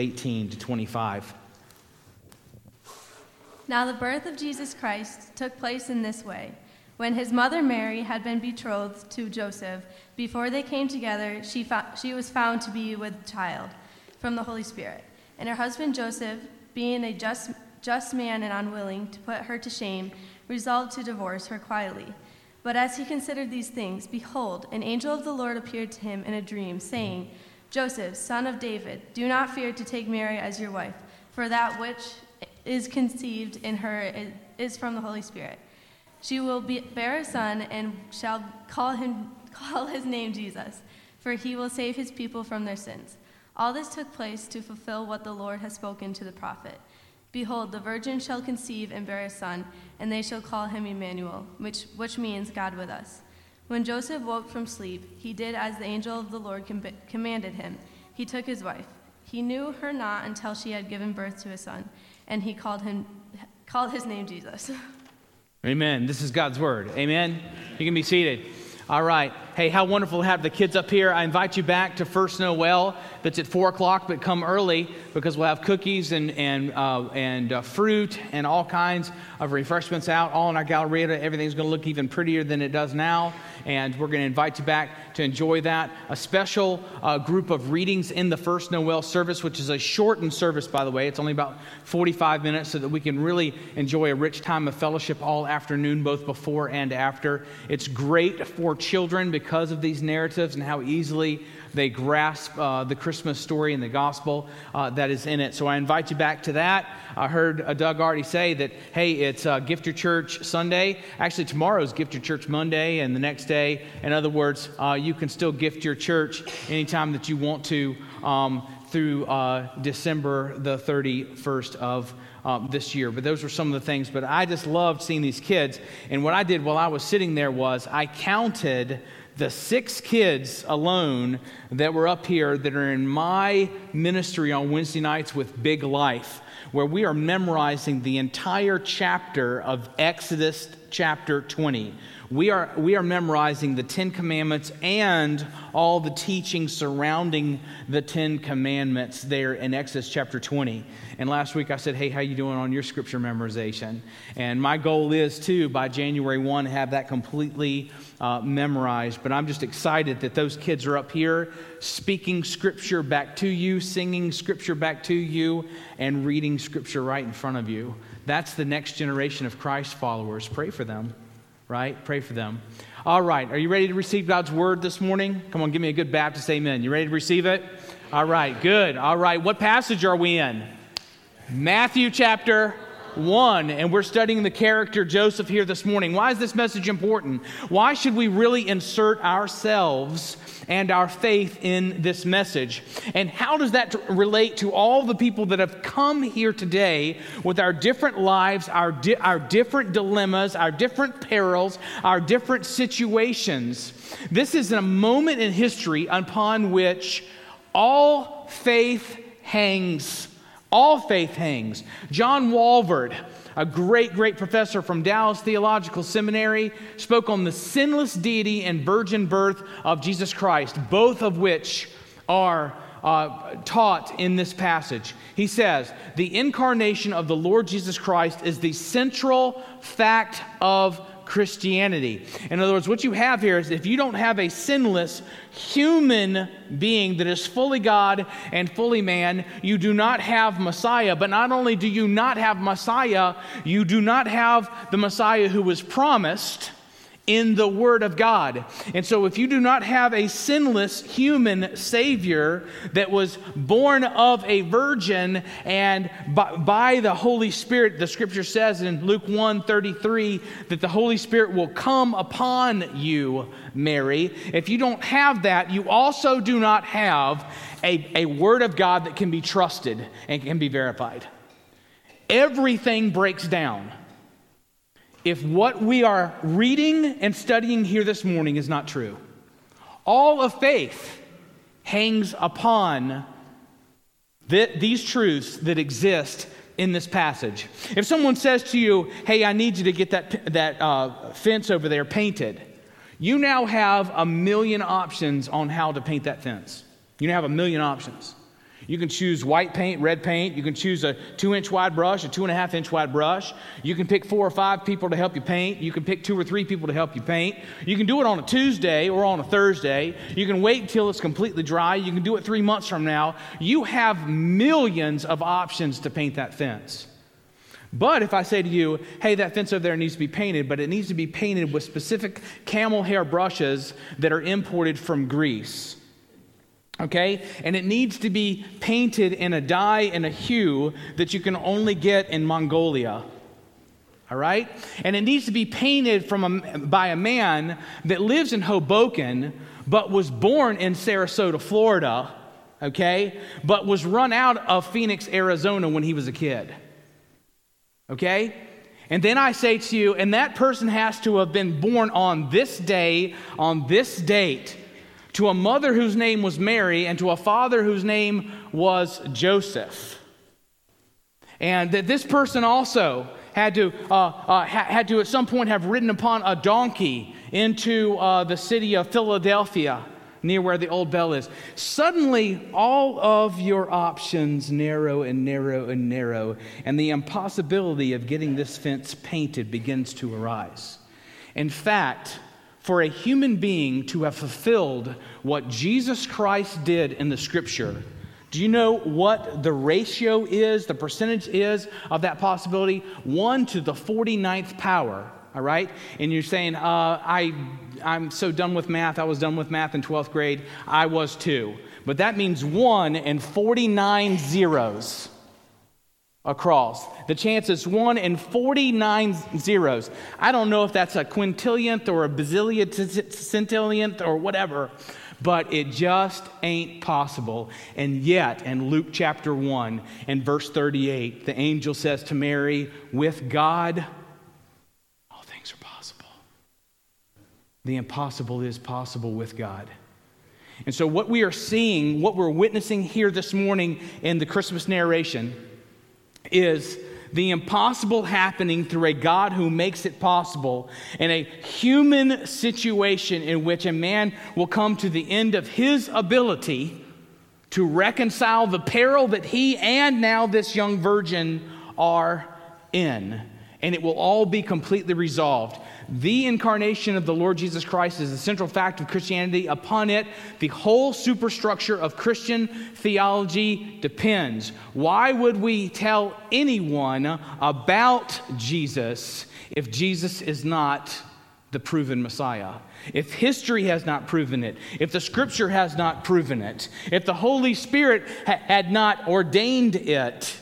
18 to 25. Now, the birth of Jesus Christ took place in this way. When his mother Mary had been betrothed to Joseph, before they came together, she, fo- she was found to be with child from the Holy Spirit. And her husband Joseph, being a just, just man and unwilling to put her to shame, resolved to divorce her quietly. But as he considered these things, behold, an angel of the Lord appeared to him in a dream, saying, Joseph, son of David, do not fear to take Mary as your wife, for that which is conceived in her is from the Holy Spirit. She will be, bear a son and shall call, him, call his name Jesus, for he will save his people from their sins. All this took place to fulfill what the Lord has spoken to the prophet. Behold, the virgin shall conceive and bear a son, and they shall call him Emmanuel, which, which means God with us. When Joseph woke from sleep, he did as the angel of the Lord com- commanded him. He took his wife. He knew her not until she had given birth to a son, and he called him called his name Jesus. Amen. This is God's word. Amen. You can be seated. All right. Hey, how wonderful to have the kids up here. I invite you back to First Noel. That's at 4 o'clock, but come early because we'll have cookies and, and, uh, and uh, fruit and all kinds of refreshments out, all in our Galleria. Everything's going to look even prettier than it does now. And we're going to invite you back to enjoy that. A special uh, group of readings in the First Noel service, which is a shortened service, by the way. It's only about 45 minutes so that we can really enjoy a rich time of fellowship all afternoon, both before and after. It's great for children because of these narratives and how easily they grasp uh, the Christmas story and the gospel uh, that is in it. So I invite you back to that. I heard uh, Doug already say that, hey, it's uh, Gift Your Church Sunday. Actually, tomorrow's Gift Your Church Monday, and the next day. In other words, uh, you can still gift your church anytime that you want to um, through uh, December the 31st of um, this year. But those were some of the things. But I just loved seeing these kids. And what I did while I was sitting there was I counted the six kids alone that were up here that are in my ministry on Wednesday nights with Big Life, where we are memorizing the entire chapter of Exodus chapter 20. We are, we are memorizing the Ten Commandments and all the teaching surrounding the Ten Commandments there in Exodus chapter 20. And last week I said, hey, how you doing on your scripture memorization? And my goal is, to, by January 1, have that completely uh, memorized. But I'm just excited that those kids are up here speaking scripture back to you, singing scripture back to you, and reading scripture right in front of you. That's the next generation of Christ followers. Pray for them right? Pray for them. All right, are you ready to receive God's word this morning? Come on, give me a good Baptist amen. You ready to receive it? All right, good. All right, what passage are we in? Matthew chapter 1, and we're studying the character Joseph here this morning. Why is this message important? Why should we really insert ourselves and our faith in this message? And how does that relate to all the people that have come here today with our different lives, our, di- our different dilemmas, our different perils, our different situations? This is a moment in history upon which all faith hangs. All faith hangs. John Walvoord, a great, great professor from Dallas Theological Seminary, spoke on the sinless deity and virgin birth of Jesus Christ, both of which are uh, taught in this passage. He says, The incarnation of the Lord Jesus Christ is the central fact of Christianity. In other words, what you have here is if you don't have a sinless human being that is fully God and fully man, you do not have Messiah. But not only do you not have Messiah, you do not have the Messiah who was promised in the Word of God. And so, if you do not have a sinless human Savior that was born of a virgin and by, by, the Holy Spirit, the scripture says in Luke 1 33 that the Holy Spirit will come upon you, Mary. If you don't have that, you also do not have a, a Word of God that can be trusted and can be verified. Everything breaks down if what we are reading and studying here this morning is not true. All of faith hangs upon these truths that exist in this passage. If someone says to you, hey, I need you to get that, that uh, fence over there painted, you now have a million options on how to paint that fence. You now have a million options. You can choose white paint, red paint. You can choose a two inch wide brush, a two and a half inch wide brush. You can pick four or five people to help you paint. You can pick two or three people to help you paint. You can do it on a Tuesday or on a Thursday. You can wait until it's completely dry. You can do it three months from now. You have millions of options to paint that fence. But if I say to you, hey, that fence over there needs to be painted, but it needs to be painted with specific camel hair brushes that are imported from Greece okay? And it needs to be painted in a dye and a hue that you can only get in Mongolia. All right? And it needs to be painted from a, by a man that lives in Hoboken but was born in Sarasota, Florida, okay? But was run out of Phoenix, Arizona when he was a kid. Okay? And then I say to you, and that person has to have been born on this day, on this date to a mother whose name was Mary and to a father whose name was Joseph. And that this person also had to, uh, uh, had to at some point have ridden upon a donkey into uh, the city of Philadelphia, near where the old bell is. Suddenly, all of your options narrow and narrow and narrow, and the impossibility of getting this fence painted begins to arise. In fact, for a human being to have fulfilled what Jesus Christ did in the scripture, do you know what the ratio is, the percentage is of that possibility? 1 to the 49th power, all right? And you're saying, uh, I, I'm so done with math. I was done with math in 12th grade. I was too. But that means 1 and 49 zeros across. The chance is 1 in 49 zeros. I don't know if that's a quintillionth or a bazillionth centillionth, or whatever, but it just ain't possible. And yet, in Luke chapter 1 and verse 38, the angel says to Mary, With God, all things are possible. The impossible is possible with God. And so, what we are seeing, what we're witnessing here this morning in the Christmas narration, is the impossible happening through a God who makes it possible in a human situation in which a man will come to the end of his ability to reconcile the peril that he and now this young virgin are in. And it will all be completely resolved. The incarnation of the Lord Jesus Christ is the central fact of Christianity. Upon it, the whole superstructure of Christian theology depends. Why would we tell anyone about Jesus if Jesus is not the proven Messiah? If history has not proven it, if the scripture has not proven it, if the Holy Spirit ha- had not ordained it,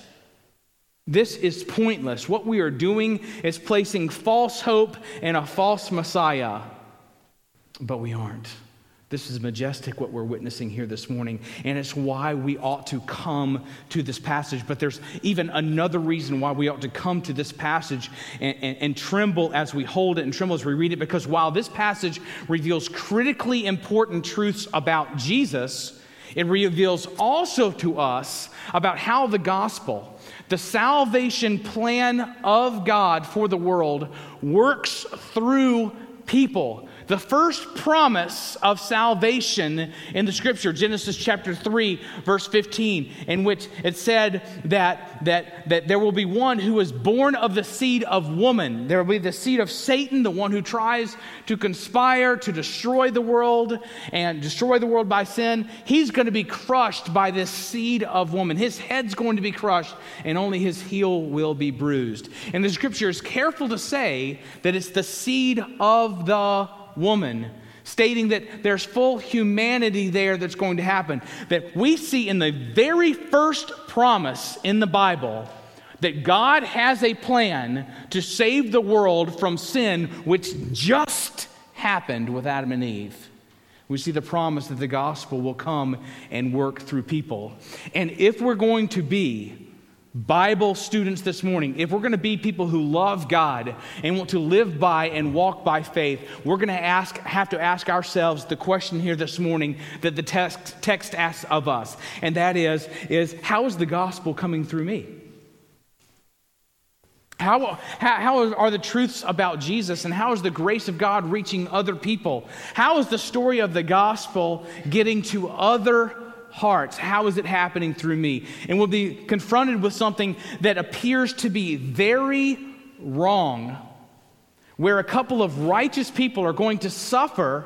this is pointless. What we are doing is placing false hope in a false Messiah, but we aren't. This is majestic what we're witnessing here this morning, and it's why we ought to come to this passage. But there's even another reason why we ought to come to this passage and, and, and, tremble as we hold it and tremble as we read it, because while this passage reveals critically important truths about Jesus, it reveals also to us about how the gospel, the salvation plan of God for the world works through people the first promise of salvation in the scripture, Genesis chapter 3, verse 15, in which it said that, that, that there will be one who is born of the seed of woman. There will be the seed of Satan, the one who tries to conspire to destroy the world and destroy the world by sin. He's going to be crushed by this seed of woman. His head's going to be crushed, and only his heel will be bruised. And the scripture is careful to say that it's the seed of the woman, stating that there's full humanity there that's going to happen. That we see in the very first promise in the Bible that God has a plan to save the world from sin, which just happened with Adam and Eve. We see the promise that the gospel will come and work through people. And if we're going to be Bible students this morning, if we're going to be people who love God and want to live by and walk by faith, we're going to ask, have to ask ourselves the question here this morning that the text, text asks of us, and that is, is how is the gospel coming through me? How, how, how are the truths about Jesus and how is the grace of God reaching other people? How is the story of the gospel getting to other hearts. How is it happening through me? And we'll be confronted with something that appears to be very wrong, where a couple of righteous people are going to suffer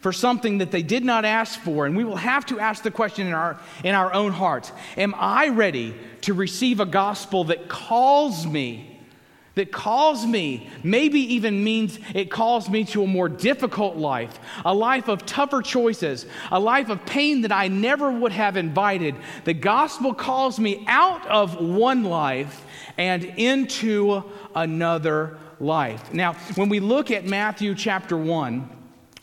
for something that they did not ask for. And we will have to ask the question in our, in our own hearts Am I ready to receive a gospel that calls me? That calls me, maybe even means it calls me to a more difficult life, a life of tougher choices, a life of pain that I never would have invited. The gospel calls me out of one life and into another life. Now, when we look at Matthew chapter 1,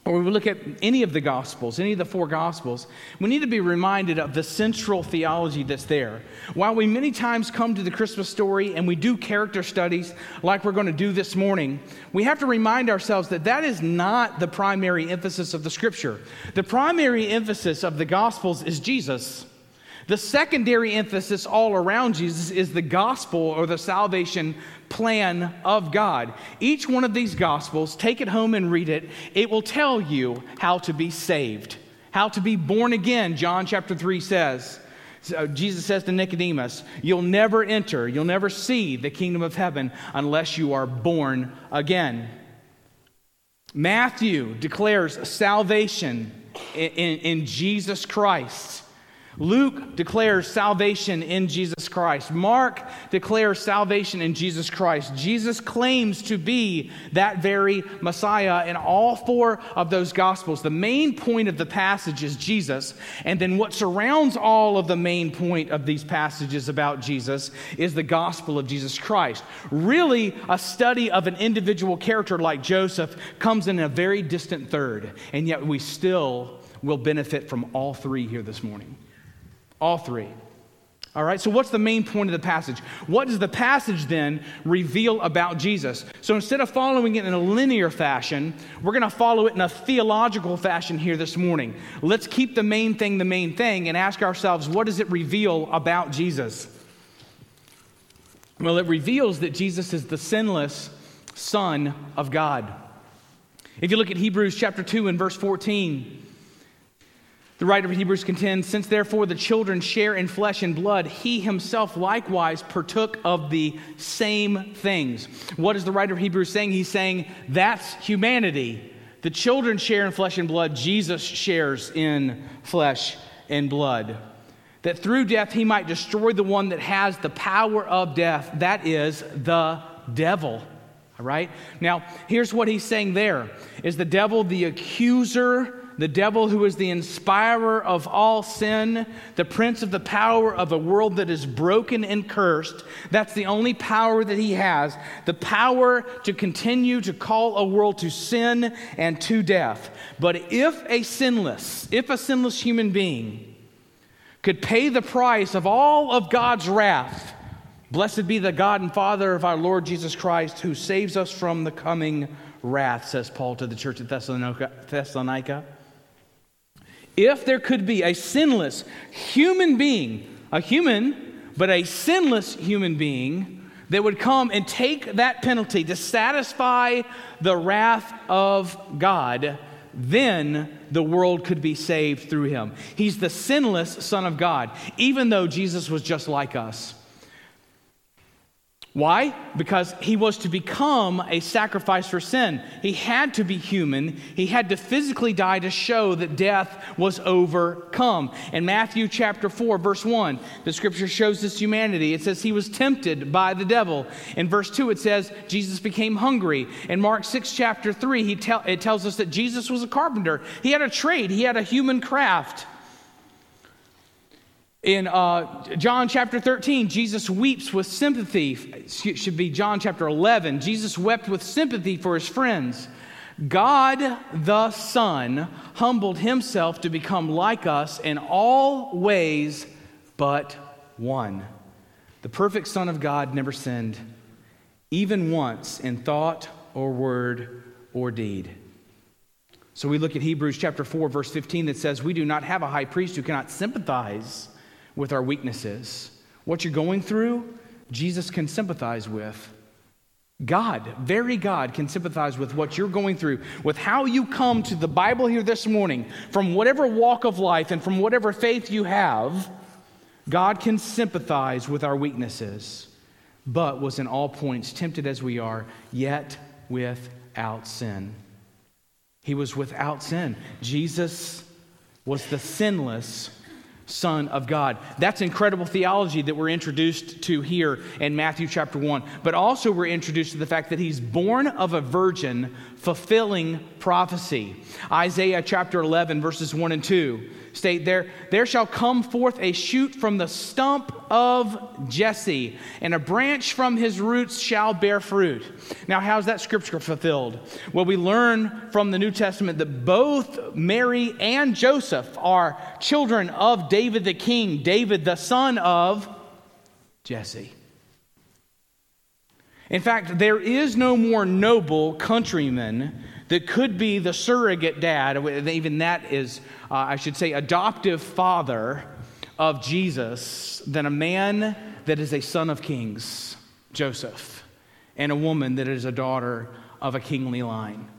or we look at any of the Gospels, any of the four Gospels, we need to be reminded of the central theology that's there. While we many times come to the Christmas story and we do character studies like we're going to do this morning, we have to remind ourselves that that is not the primary emphasis of the Scripture. The primary emphasis of the Gospels is Jesus. The secondary emphasis all around Jesus is the gospel or the salvation plan of God. Each one of these gospels, take it home and read it, it will tell you how to be saved, how to be born again, John chapter 3 says. So Jesus says to Nicodemus, You'll never enter, you'll never see the kingdom of heaven unless you are born again. Matthew declares salvation in, in, in Jesus Christ. Luke declares salvation in Jesus Christ. Mark declares salvation in Jesus Christ. Jesus claims to be that very Messiah in all four of those Gospels. The main point of the passage is Jesus. And then what surrounds all of the main point of these passages about Jesus is the gospel of Jesus Christ. Really, a study of an individual character like Joseph comes in a very distant third. And yet we still will benefit from all three here this morning. All three. All right, so what's the main point of the passage? What does the passage then reveal about Jesus? So instead of following it in a linear fashion, we're going to follow it in a theological fashion here this morning. Let's keep the main thing the main thing and ask ourselves, what does it reveal about Jesus? Well, it reveals that Jesus is the sinless Son of God. If you look at Hebrews chapter 2 and verse 14, the writer of Hebrews contends, Since therefore the children share in flesh and blood, he himself likewise partook of the same things. What is the writer of Hebrews saying? He's saying that's humanity. The children share in flesh and blood, Jesus shares in flesh and blood. That through death he might destroy the one that has the power of death, that is the devil. All right? Now, here's what he's saying there. Is the devil the accuser the devil who is the inspirer of all sin, the prince of the power of a world that is broken and cursed. That's the only power that he has the power to continue to call a world to sin and to death. But if a sinless, if a sinless human being could pay the price of all of God's wrath, blessed be the God and Father of our Lord Jesus Christ who saves us from the coming wrath, says Paul to the church at Thessalonica if there could be a sinless human being, a human, but a sinless human being that would come and take that penalty to satisfy the wrath of God, then the world could be saved through him. He's the sinless Son of God, even though Jesus was just like us. Why? Because he was to become a sacrifice for sin. He had to be human. He had to physically die to show that death was overcome. In Matthew chapter 4, verse 1, the scripture shows this humanity. It says he was tempted by the devil. In verse 2, it says Jesus became hungry. In Mark 6, chapter 3, he te- it tells us that Jesus was a carpenter. He had a trade, he had a human craft. In uh, John chapter 13, Jesus weeps with sympathy. It should be John chapter 11. Jesus wept with sympathy for his friends. God the Son humbled himself to become like us in all ways but one. The perfect Son of God never sinned, even once in thought or word or deed. So we look at Hebrews chapter 4, verse 15 that says, We do not have a high priest who cannot sympathize with our weaknesses. What you're going through, Jesus can sympathize with. God, very God, can sympathize with what you're going through, with how you come to the Bible here this morning, from whatever walk of life and from whatever faith you have. God can sympathize with our weaknesses, but was in all points tempted as we are, yet without sin. He was without sin. Jesus was the sinless Son of God. That's incredible theology that we're introduced to here in Matthew chapter 1. But also, we're introduced to the fact that he's born of a virgin, fulfilling prophecy. Isaiah chapter 11, verses 1 and 2 state there there shall come forth a shoot from the stump of Jesse and a branch from his roots shall bear fruit. Now how's that scripture fulfilled? Well we learn from the New Testament that both Mary and Joseph are children of David the king, David the son of Jesse. In fact, there is no more noble countryman that could be the surrogate dad, even that is, uh, I should say, adoptive father of Jesus, than a man that is a son of kings, Joseph, and a woman that is a daughter of a kingly line.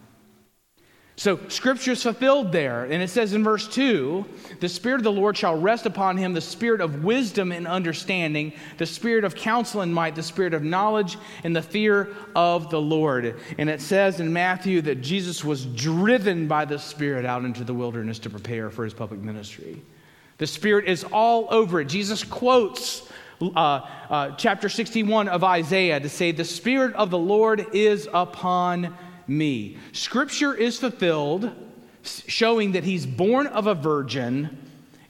So scripture is fulfilled there. And it says in verse 2 the Spirit of the Lord shall rest upon him, the Spirit of wisdom and understanding, the Spirit of counsel and might, the Spirit of knowledge and the fear of the Lord. And it says in Matthew that Jesus was driven by the Spirit out into the wilderness to prepare for his public ministry. The Spirit is all over it. Jesus quotes uh, uh, chapter 61 of Isaiah to say, The Spirit of the Lord is upon me. Scripture is fulfilled, showing that he's born of a virgin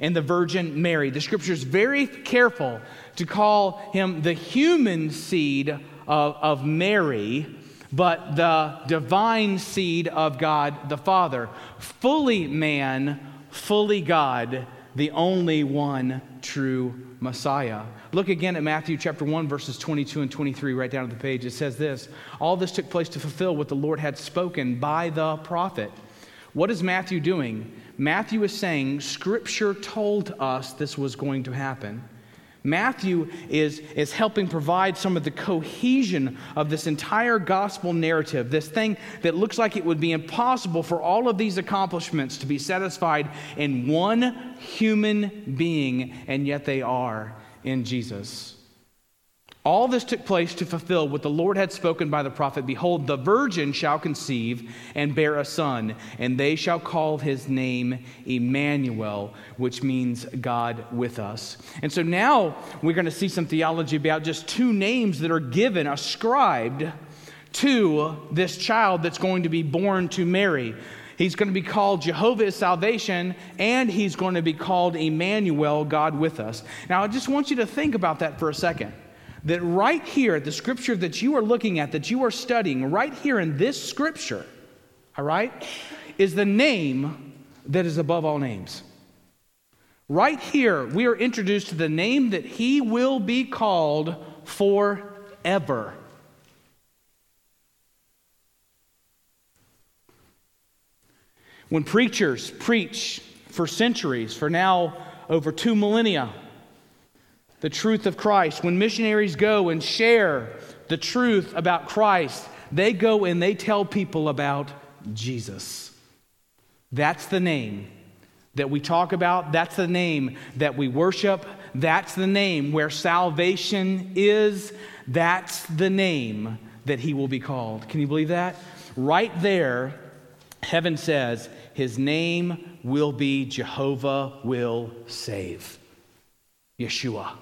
and the Virgin Mary. The scripture is very careful to call him the human seed of, of Mary, but the divine seed of God the Father. Fully man, fully God, the only one true Messiah. Look again at Matthew chapter 1, verses 22 and 23, right down to the page. It says this All this took place to fulfill what the Lord had spoken by the prophet. What is Matthew doing? Matthew is saying, Scripture told us this was going to happen. Matthew is, is helping provide some of the cohesion of this entire gospel narrative, this thing that looks like it would be impossible for all of these accomplishments to be satisfied in one human being, and yet they are in Jesus. All this took place to fulfill what the Lord had spoken by the prophet Behold, the virgin shall conceive and bear a son, and they shall call his name Emmanuel, which means God with us. And so now we're going to see some theology about just two names that are given, ascribed to this child that's going to be born to Mary. He's going to be called Jehovah is salvation, and he's going to be called Emmanuel, God with us. Now, I just want you to think about that for a second that right here, the scripture that you are looking at, that you are studying, right here in this scripture, all right, is the name that is above all names. Right here, we are introduced to the name that he will be called forever. When preachers preach for centuries, for now over two millennia, the truth of Christ. When missionaries go and share the truth about Christ, they go and they tell people about Jesus. That's the name that we talk about. That's the name that we worship. That's the name where salvation is. That's the name that he will be called. Can you believe that? Right there, heaven says, His name will be Jehovah will save. Yeshua.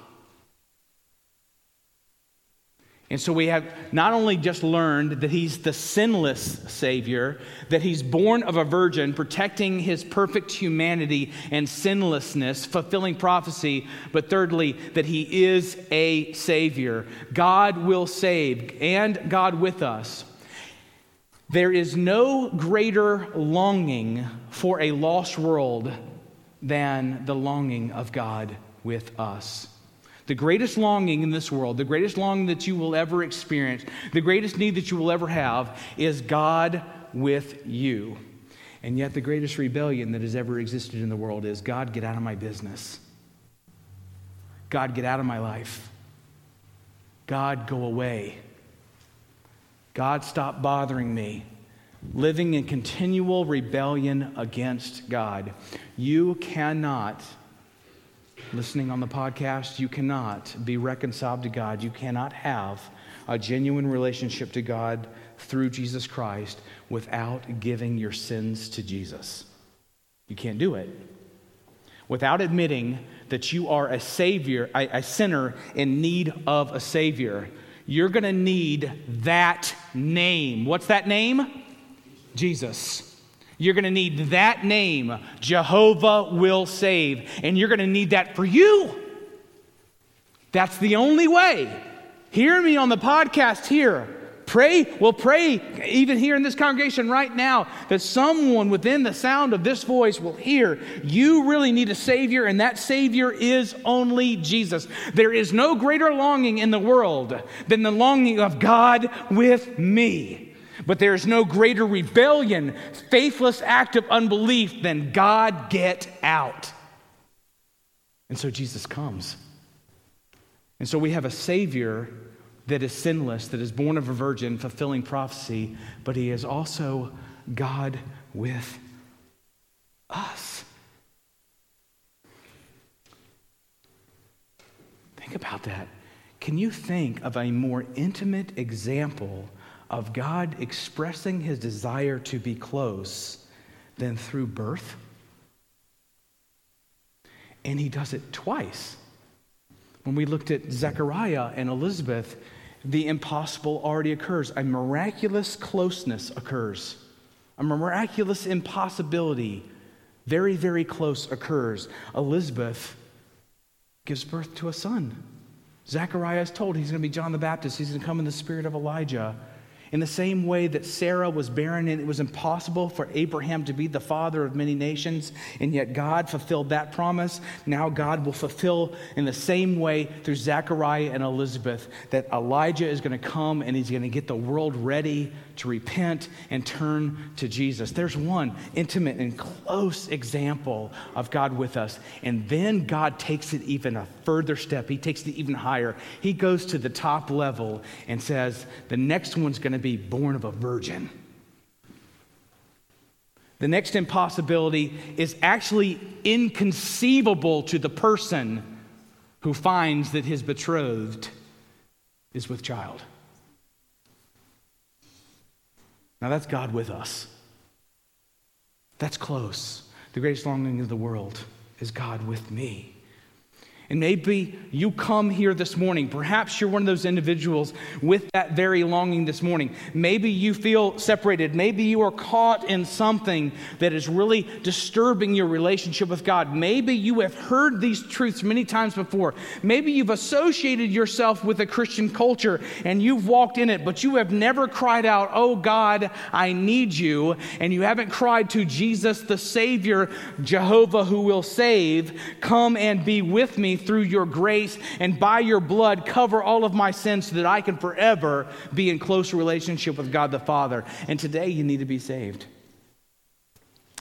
And so we have not only just learned that he's the sinless Savior, that he's born of a virgin, protecting his perfect humanity and sinlessness, fulfilling prophecy, but thirdly, that he is a Savior. God will save, and God with us. There is no greater longing for a lost world than the longing of God with us. The greatest longing in this world, the greatest longing that you will ever experience, the greatest need that you will ever have is God with you. And yet, the greatest rebellion that has ever existed in the world is God, get out of my business. God, get out of my life. God, go away. God, stop bothering me. Living in continual rebellion against God. You cannot, listening on the podcast, you cannot be reconciled to God. You cannot have a genuine relationship to God through Jesus Christ without giving your sins to Jesus. You can't do it. Without admitting that you are a savior, a, a sinner in need of a savior, you're going to need that name. What's that name? Jesus. You're going to need that name, Jehovah will save. And you're going to need that for you. That's the only way. Hear me on the podcast here. Pray, we'll pray even here in this congregation right now that someone within the sound of this voice will hear you really need a Savior, and that Savior is only Jesus. There is no greater longing in the world than the longing of God with me. But there is no greater rebellion, faithless act of unbelief than God get out. And so Jesus comes. And so we have a Savior that is sinless, that is born of a virgin, fulfilling prophecy, but he is also God with us. Think about that. Can you think of a more intimate example of God expressing his desire to be close than through birth? And he does it twice. When we looked at Zechariah and Elizabeth, the impossible already occurs. A miraculous closeness occurs. A miraculous impossibility, very, very close, occurs. Elizabeth gives birth to a son. Zechariah is told he's going to be John the Baptist. He's going to come in the spirit of Elijah. In the same way that Sarah was barren and it was impossible for Abraham to be the father of many nations, and yet God fulfilled that promise, now God will fulfill in the same way through Zechariah and Elizabeth that Elijah is going to come and he's going to get the world ready to repent and turn to Jesus. There's one intimate and close example of God with us. And then God takes it even a further step. He takes it even higher. He goes to the top level and says, the next one's going to be born of a virgin. The next impossibility is actually inconceivable to the person who finds that his betrothed is with child. Now that's God with us. That's close. The greatest longing of the world is God with me. And maybe you come here this morning. Perhaps you're one of those individuals with that very longing this morning. Maybe you feel separated. Maybe you are caught in something that is really disturbing your relationship with God. Maybe you have heard these truths many times before. Maybe you've associated yourself with a Christian culture and you've walked in it, but you have never cried out, Oh God, I need you. And you haven't cried to Jesus, the Savior, Jehovah, who will save, come and be with me through your grace and by your blood cover all of my sins so that I can forever be in close relationship with God the Father. And today you need to be saved.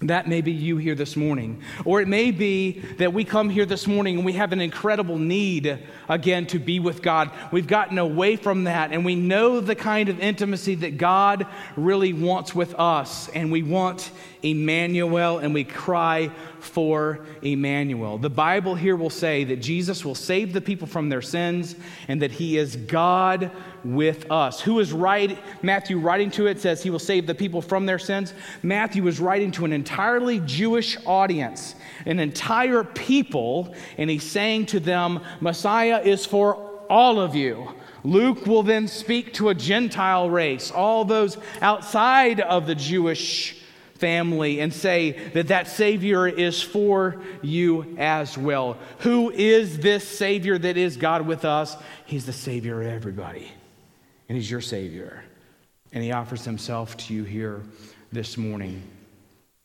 That may be you here this morning. Or it may be that we come here this morning and we have an incredible need again to be with God. We've gotten away from that and we know the kind of intimacy that God really wants with us. And we want Emmanuel and we cry for Emmanuel. The Bible here will say that Jesus will save the people from their sins and that he is God with us. Who is right? Matthew writing to it says he will save the people from their sins. Matthew is writing to an entirely Jewish audience, an entire people, and he's saying to them, Messiah is for all of you. Luke will then speak to a Gentile race, all those outside of the Jewish family, and say that that Savior is for you as well. Who is this Savior that is God with us? He's the Savior of everybody and He's your Savior. And He offers Himself to you here this morning.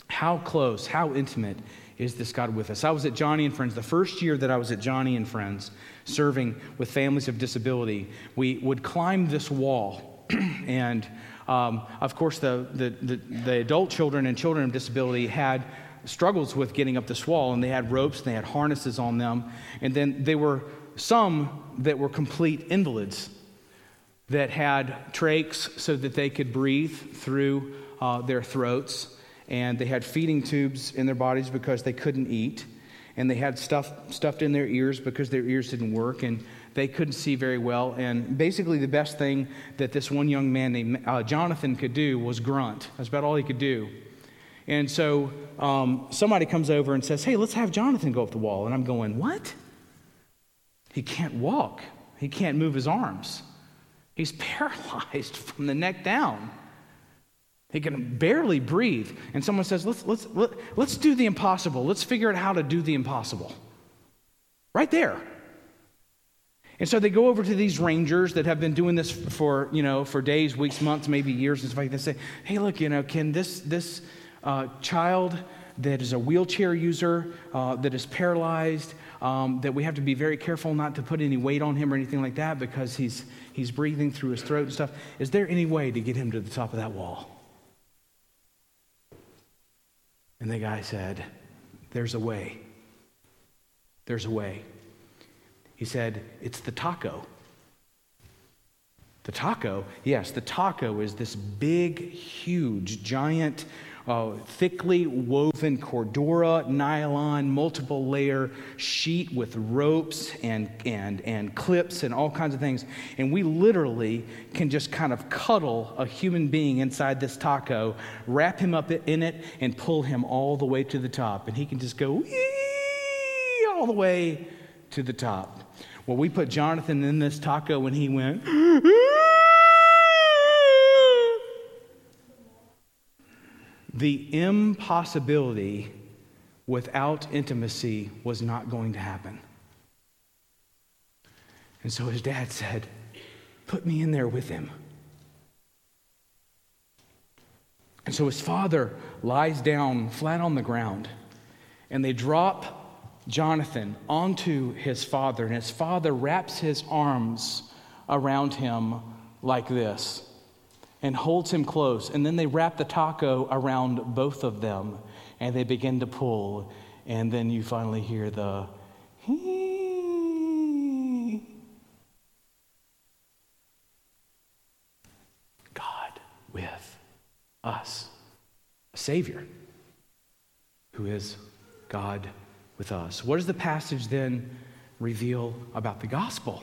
How close, how intimate is this God with us? I was at Joni and Friends, the first year that I was at Joni and Friends, serving with families of disability, we would climb this wall. and um, of course, the, the, the, the adult children and children of disability had struggles with getting up this wall, and they had ropes, and they had harnesses on them, and then they were some that were complete invalids that had trachs so that they could breathe through uh, their throats, and they had feeding tubes in their bodies because they couldn't eat, and they had stuff stuffed in their ears because their ears didn't work, and they couldn't see very well. And basically, the best thing that this one young man named uh, Jonathan could do was grunt. That's about all he could do. And so um, somebody comes over and says, Hey, let's have Jonathan go up the wall. And I'm going, What? He can't walk, he can't move his arms. He's paralyzed from the neck down. He can barely breathe. And someone says, let's, let's, let, us let us do the impossible. Let's figure out how to do the impossible. Right there. And so they go over to these rangers that have been doing this for, you know, for days, weeks, months, maybe years and stuff like that. They say, hey, look, you know, can this, this uh, child that is a wheelchair user, uh, that is paralyzed, um, that we have to be very careful not to put any weight on him or anything like that because he's, he's breathing through his throat and stuff. Is there any way to get him to the top of that wall? And the guy said, There's a way. There's a way. He said, It's the taco. The taco, yes, the taco is this big, huge, giant uh, thickly woven cordura, nylon, multiple layer sheet with ropes and, and, and clips and all kinds of things. And we literally can just kind of cuddle a human being inside this taco, wrap him up in it, and pull him all the way to the top. And he can just go all the way to the top. Well, we put Jonathan in this taco and he went. The impossibility without intimacy was not going to happen. And so his dad said, Put me in there with him. And so his father lies down flat on the ground, and they drop Jonathan onto his father, and his father wraps his arms around him like this and holds him close. And then they wrap the taco around both of them and they begin to pull. And then you finally hear the God with us, a Savior who is God with us. What does the passage then reveal about the gospel?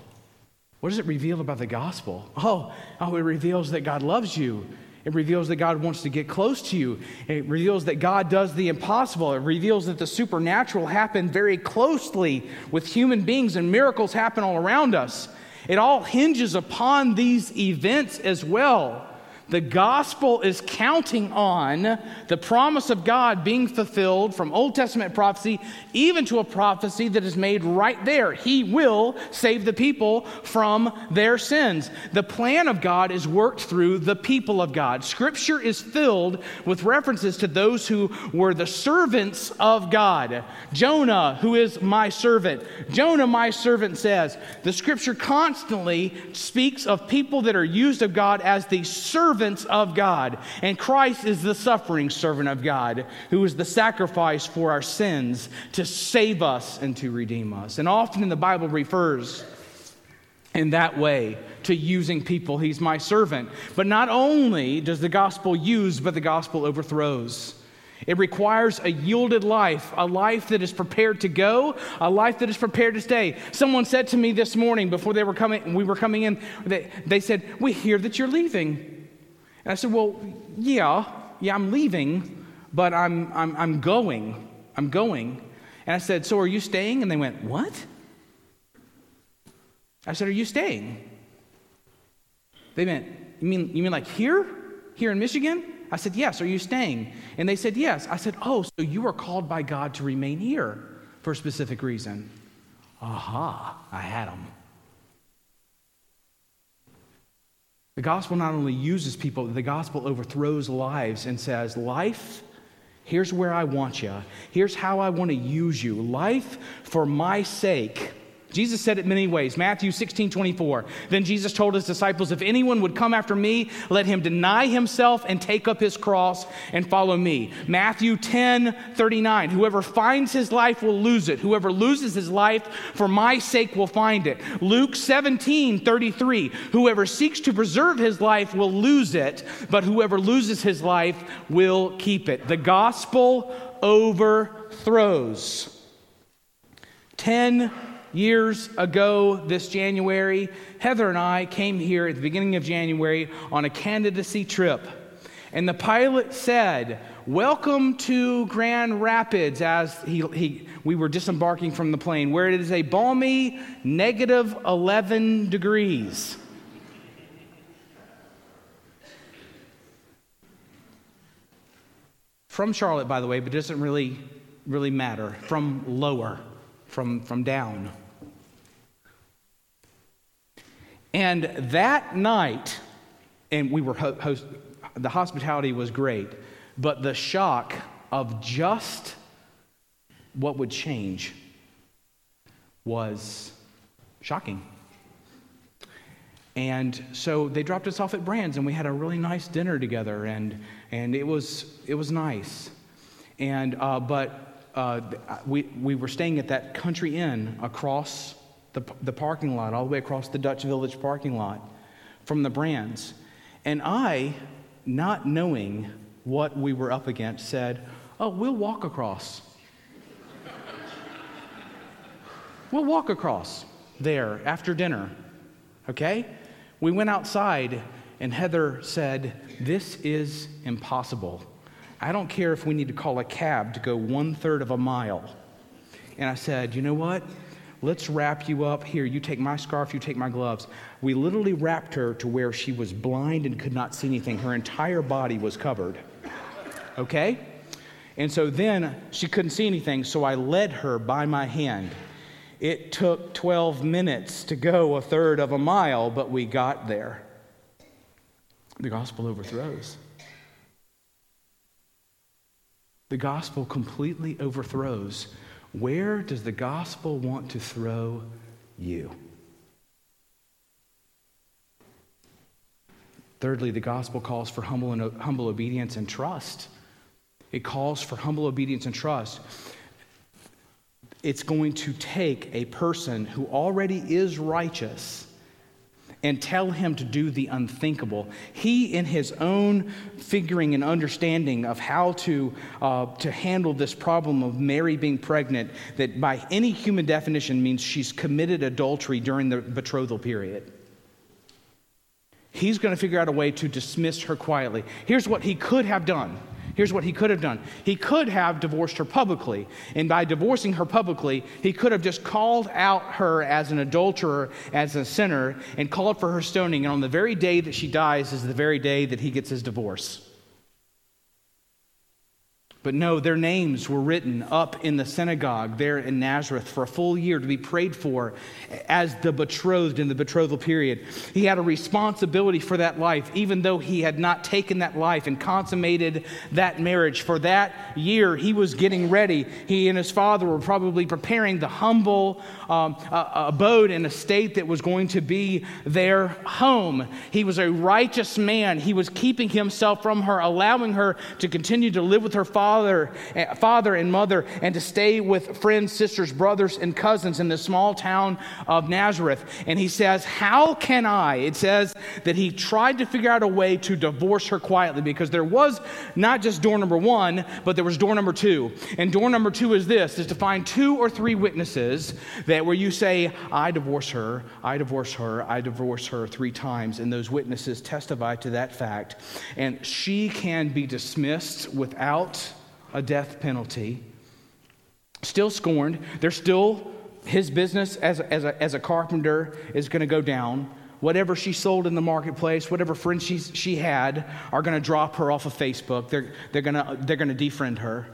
What does it reveal about the gospel? Oh, oh, it reveals that God loves you. It reveals that God wants to get close to you. It reveals that God does the impossible. It reveals that the supernatural happened very closely with human beings and miracles happen all around us. It all hinges upon these events as well. The gospel is counting on the promise of God being fulfilled from Old Testament prophecy, even to a prophecy that is made right there. He will save the people from their sins. The plan of God is worked through the people of God. Scripture is filled with references to those who were the servants of God. Jonah, who is my servant. Jonah, my servant, says, the scripture constantly speaks of people that are used of God as the servants servants of God. And Christ is the suffering servant of God, who is the sacrifice for our sins to save us and to redeem us. And often in the Bible refers in that way to using people. He's my servant. But not only does the gospel use, but the gospel overthrows. It requires a yielded life, a life that is prepared to go, a life that is prepared to stay. Someone said to me this morning before they were coming, we were coming in, they, they said, We hear that you're leaving. And I said, Well, yeah, yeah, I'm leaving, but I'm, I'm, I'm going. I'm going. And I said, So are you staying? And they went, What? I said, Are you staying? They went, You mean, you mean like here? Here in Michigan? I said, Yes. Are you staying? And they said, Yes. I said, Oh, so you are called by God to remain here for a specific reason. Aha, I had them. The gospel not only uses people, the gospel overthrows lives and says, Life, here's where I want you. Here's how I want to use you. Life for my sake Jesus said it many ways. Matthew 16, 24. Then Jesus told his disciples, If anyone would come after me, let him deny himself and take up his cross and follow me. Matthew 10, 39. Whoever finds his life will lose it. Whoever loses his life for my sake will find it. Luke 17, 33. Whoever seeks to preserve his life will lose it, but whoever loses his life will keep it. The gospel overthrows. 10 years ago this January, Heather and I came here at the beginning of January on a candidacy trip. And the pilot said, Welcome to Grand Rapids, as he, he, we were disembarking from the plane, where it is a balmy negative 11 degrees. From Charlotte, by the way, but it doesn't really, really matter. From lower from, from down. And that night, and we were host, the hospitality was great, but the shock of just what would change was shocking. And so they dropped us off at Brands, and we had a really nice dinner together, and, and it, was, it was nice. And, uh, but uh, we, we were staying at that country inn across the, the parking lot, all the way across the Dutch Village parking lot from the Brands. And I, not knowing what we were up against, said, Oh, we'll walk across. we'll walk across there after dinner. Okay? We went outside, and Heather said, This is impossible. I don't care if we need to call a cab to go one third of a mile. And I said, You know what? Let's wrap you up. Here, you take my scarf, you take my gloves. We literally wrapped her to where she was blind and could not see anything. Her entire body was covered. Okay? And so then she couldn't see anything, so I led her by my hand. It took 12 minutes to go a third of a mile, but we got there. The gospel overthrows. The gospel completely overthrows. Where does the gospel want to throw you? Thirdly, the gospel calls for humble, and, humble obedience and trust. It calls for humble obedience and trust. It's going to take a person who already is righteous and tell him to do the unthinkable. He, in his own figuring and understanding of how to, uh, to handle this problem of Mary being pregnant, that by any human definition means she's committed adultery during the betrothal period. He's going to figure out a way to dismiss her quietly. Here's what he could have done Here's what he could have done he could have divorced her publicly. And by divorcing her publicly, he could have just called out her as an adulterer, as a sinner, and called for her stoning. And on the very day that she dies is the very day that he gets his divorce. But no, their names were written up in the synagogue there in Nazareth for a full year to be prayed for as the betrothed in the betrothal period. He had a responsibility for that life, even though he had not taken that life and consummated that marriage. For that year, he was getting ready. He and his father were probably preparing the humble um, uh, abode and estate that was going to be their home. He was a righteous man. He was keeping himself from her, allowing her to continue to live with her father father, eh, father and mother and to stay with friends, sisters, brothers, and cousins in the small town of Nazareth. And he says, How can I? It says that he tried to figure out a way to divorce her quietly because there was not just door number one, but there was door number two. And door number two is this is to find two or three witnesses that where you say, I divorce her, I divorce her, I divorce her three times, and those witnesses testify to that fact. And she can be dismissed without a death penalty, still scorned. They're still, his business as, as, a, as a carpenter is going to go down. Whatever she sold in the marketplace, whatever friends she's, she had, are going to drop her off of Facebook. They're, they're going to they're going to defriend her.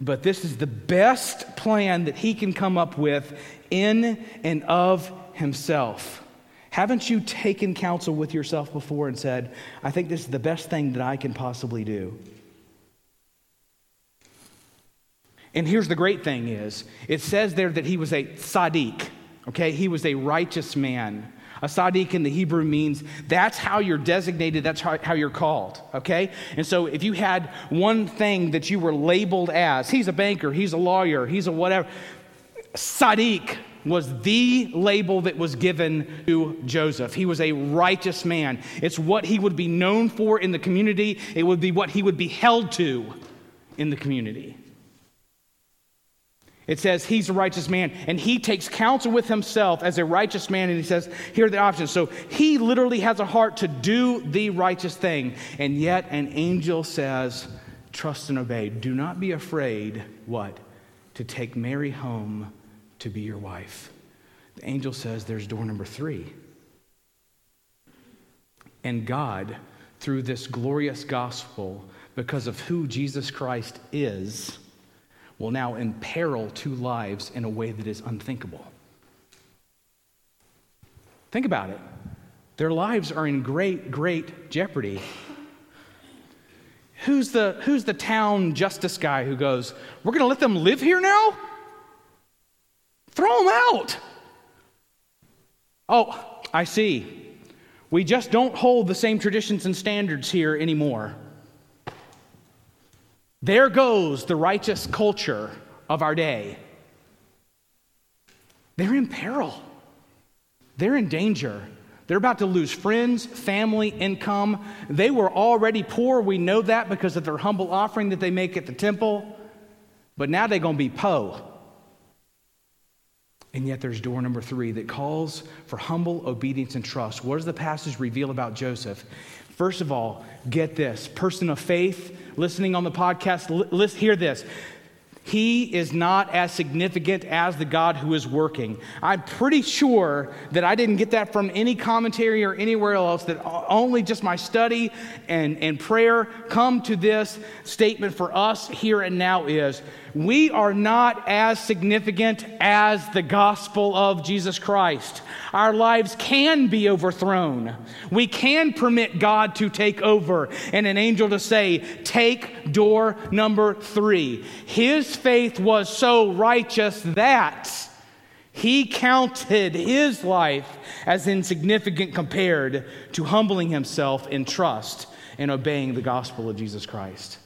But this is the best plan that he can come up with in and of himself. Haven't you taken counsel with yourself before and said, I think this is the best thing that I can possibly do? And here's the great thing is, it says there that he was a tzaddik, okay? He was a righteous man. A tzaddik in the Hebrew means that's how you're designated, that's how, how, you're called, okay? And so if you had one thing that you were labeled as, he's a banker, he's a lawyer, he's a whatever, tzaddik was the label that was given to Joseph. He was a righteous man. It's what he would be known for in the community, it would be what he would be held to in the community. It says he's a righteous man, and he takes counsel with himself as a righteous man, and he says, Here are the options. So he literally has a heart to do the righteous thing, and yet an angel says, Trust and obey. Do not be afraid, what? To take Mary home to be your wife. The angel says, There's door number three. And God, through this glorious gospel, because of who Jesus Christ is, will now imperil two lives in a way that is unthinkable. Think about it. Their lives are in great, great jeopardy. Who's the, who's the town justice guy who goes, We're going to let them live here now? Throw them out. Oh, I see. We just don't hold the same traditions and standards here anymore. There goes the righteous culture of our day. They're in peril, they're in danger. They're about to lose friends, family, income. They were already poor. We know that because of their humble offering that they make at the temple. But now they're going to be po. And yet there's door number three that calls for humble obedience and trust. What does the passage reveal about Joseph? First of all, get this person of faith listening on the podcast, list, hear this. He is not as significant as the God who is working. I'm pretty sure that I didn't get that from any commentary or anywhere else, that only just my study and, and prayer come to this statement for us here and now is we are not as significant as the gospel of Jesus Christ. Our lives can be overthrown. We can permit God to take over and an angel to say, Take door number three. His faith was so righteous that he counted his life as insignificant compared to humbling himself in trust and obeying the gospel of Jesus Christ.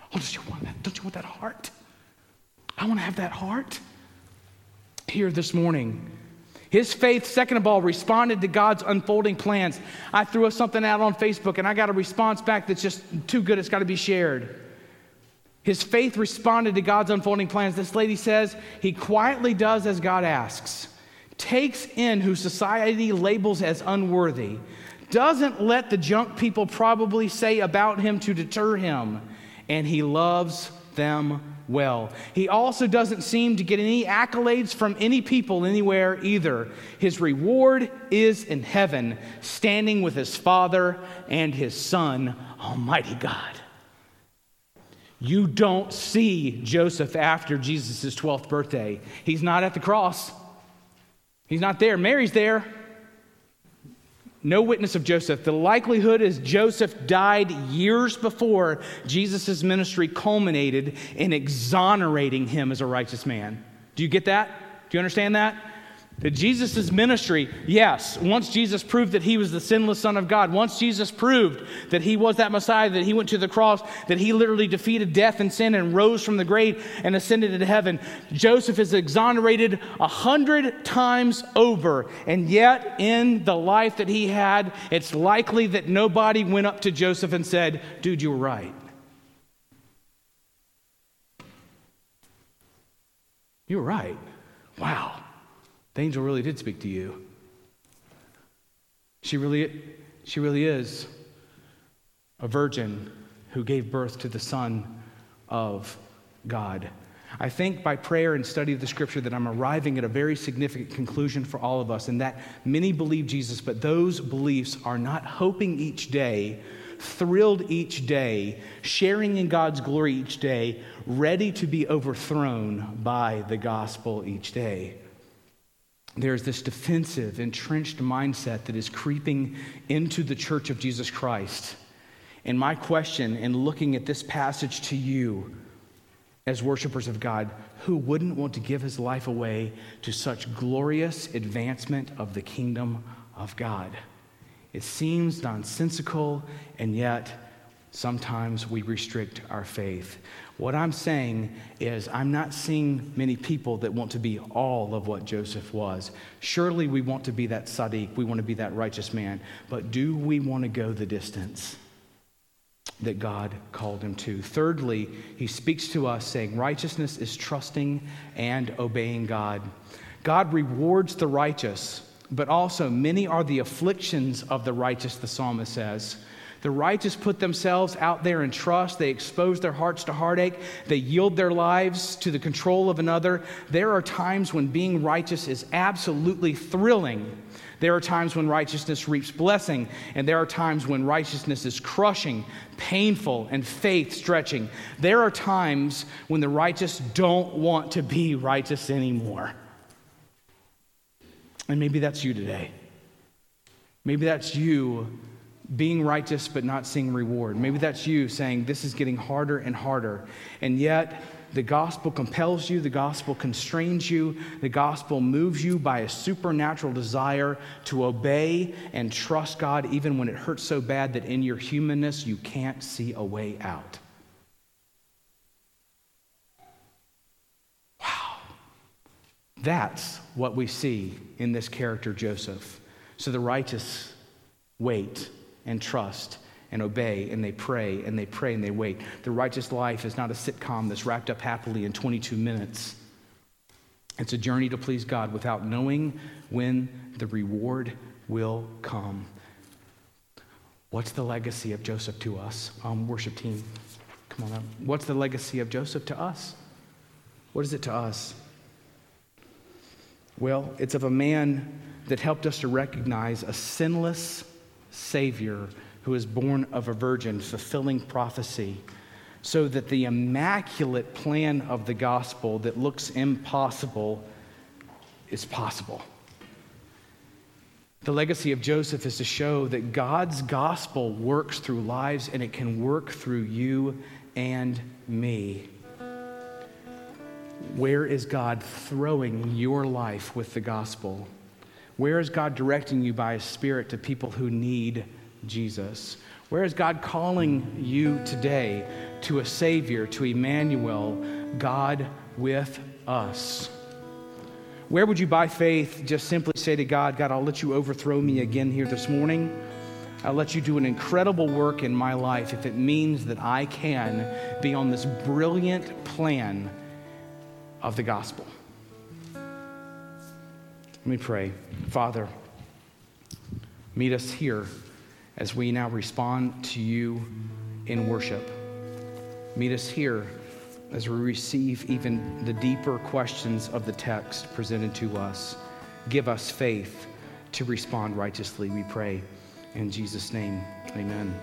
Oh, don't you want that? Don't you want that heart? I want to have that heart here this morning. His faith, second of all, responded to God's unfolding plans. I threw something out on Facebook and I got a response back that's just too good, it's got to be shared. His faith responded to God's unfolding plans. This lady says he quietly does as God asks, takes in who society labels as unworthy, doesn't let the junk people probably say about him to deter him, and he loves them well. He also doesn't seem to get any accolades from any people anywhere either. His reward is in heaven, standing with his Father and his Son, Almighty God. You don't see Joseph after Jesus' 12th birthday. He's not at the cross. He's not there. Mary's there. No witness of Joseph. The likelihood is Joseph died years before Jesus' ministry culminated in exonerating him as a righteous man. Do you get that? Do you understand that? That Jesus' ministry, yes, once Jesus proved that he was the sinless Son of God, once Jesus proved that he was that Messiah, that he went to the cross, that he literally defeated death and sin and rose from the grave and ascended into heaven, Joseph is exonerated a hundred times over. And yet, in the life that he had, it's likely that nobody went up to Joseph and said, Dude, you were right. You were right. Wow. The angel really did speak to you. She really, she really is a virgin who gave birth to the Son of God. I think by prayer and study of the scripture that I'm arriving at a very significant conclusion for all of us, and that many believe Jesus, but those beliefs are not hoping each day, thrilled each day, sharing in God's glory each day, ready to be overthrown by the gospel each day there's this defensive, entrenched mindset that is creeping into the church of Jesus Christ. And my question in looking at this passage to you as worshipers of God, who wouldn't want to give his life away to such glorious advancement of the kingdom of God? It seems nonsensical, and yet sometimes we restrict our faith. What I'm saying is, I'm not seeing many people that want to be all of what Joseph was. Surely we want to be that tzaddik, we want to be that righteous man, but do we want to go the distance? that God called him to. Thirdly, he speaks to us saying righteousness is trusting and obeying God. God rewards the righteous, but also many are the afflictions of the righteous, the psalmist says. The righteous put themselves out there in trust. They expose their hearts to heartache. They yield their lives to the control of another. There are times when being righteous is absolutely thrilling. There are times when righteousness reaps blessing, and there are times when righteousness is crushing, painful, and faith stretching. There are times when the righteous don't want to be righteous anymore. And maybe that's you today. Maybe that's you being righteous but not seeing reward. Maybe that's you saying, This is getting harder and harder. And yet, the gospel compels you, the gospel constrains you, the gospel moves you by a supernatural desire to obey and trust God, even when it hurts so bad that in your humanness you can't see a way out. Wow. That's what we see in this character, Joseph. So the righteous wait and trust and obey and they pray and they pray and they wait. The righteous life is not a sitcom that's wrapped up happily in 22 minutes. It's a journey to please God without knowing when the reward will come. What's the legacy of Joseph to us? Um, worship team, come on up. What's the legacy of Joseph to us? What is it to us? Well, it's of a man that helped us to recognize a sinless Savior who is born of a virgin, fulfilling prophecy, so that the immaculate plan of the gospel that looks impossible is possible. The legacy of Joseph is to show that God's gospel works through lives and it can work through you and me. Where is God throwing your life with the gospel? Where is God directing you by His Spirit to people who need Jesus? Where is God calling you today to a Savior, to Emmanuel, God with us? Where would you, by faith, just simply say to God, God, I'll let you overthrow me again here this morning? I'll let you do an incredible work in my life if it means that I can be on this brilliant plan of the gospel. Let me pray. Father, meet us here as we now respond to you in worship. Meet us here as we receive even the deeper questions of the text presented to us. Give us faith to respond righteously, we pray. In Jesus' name, amen.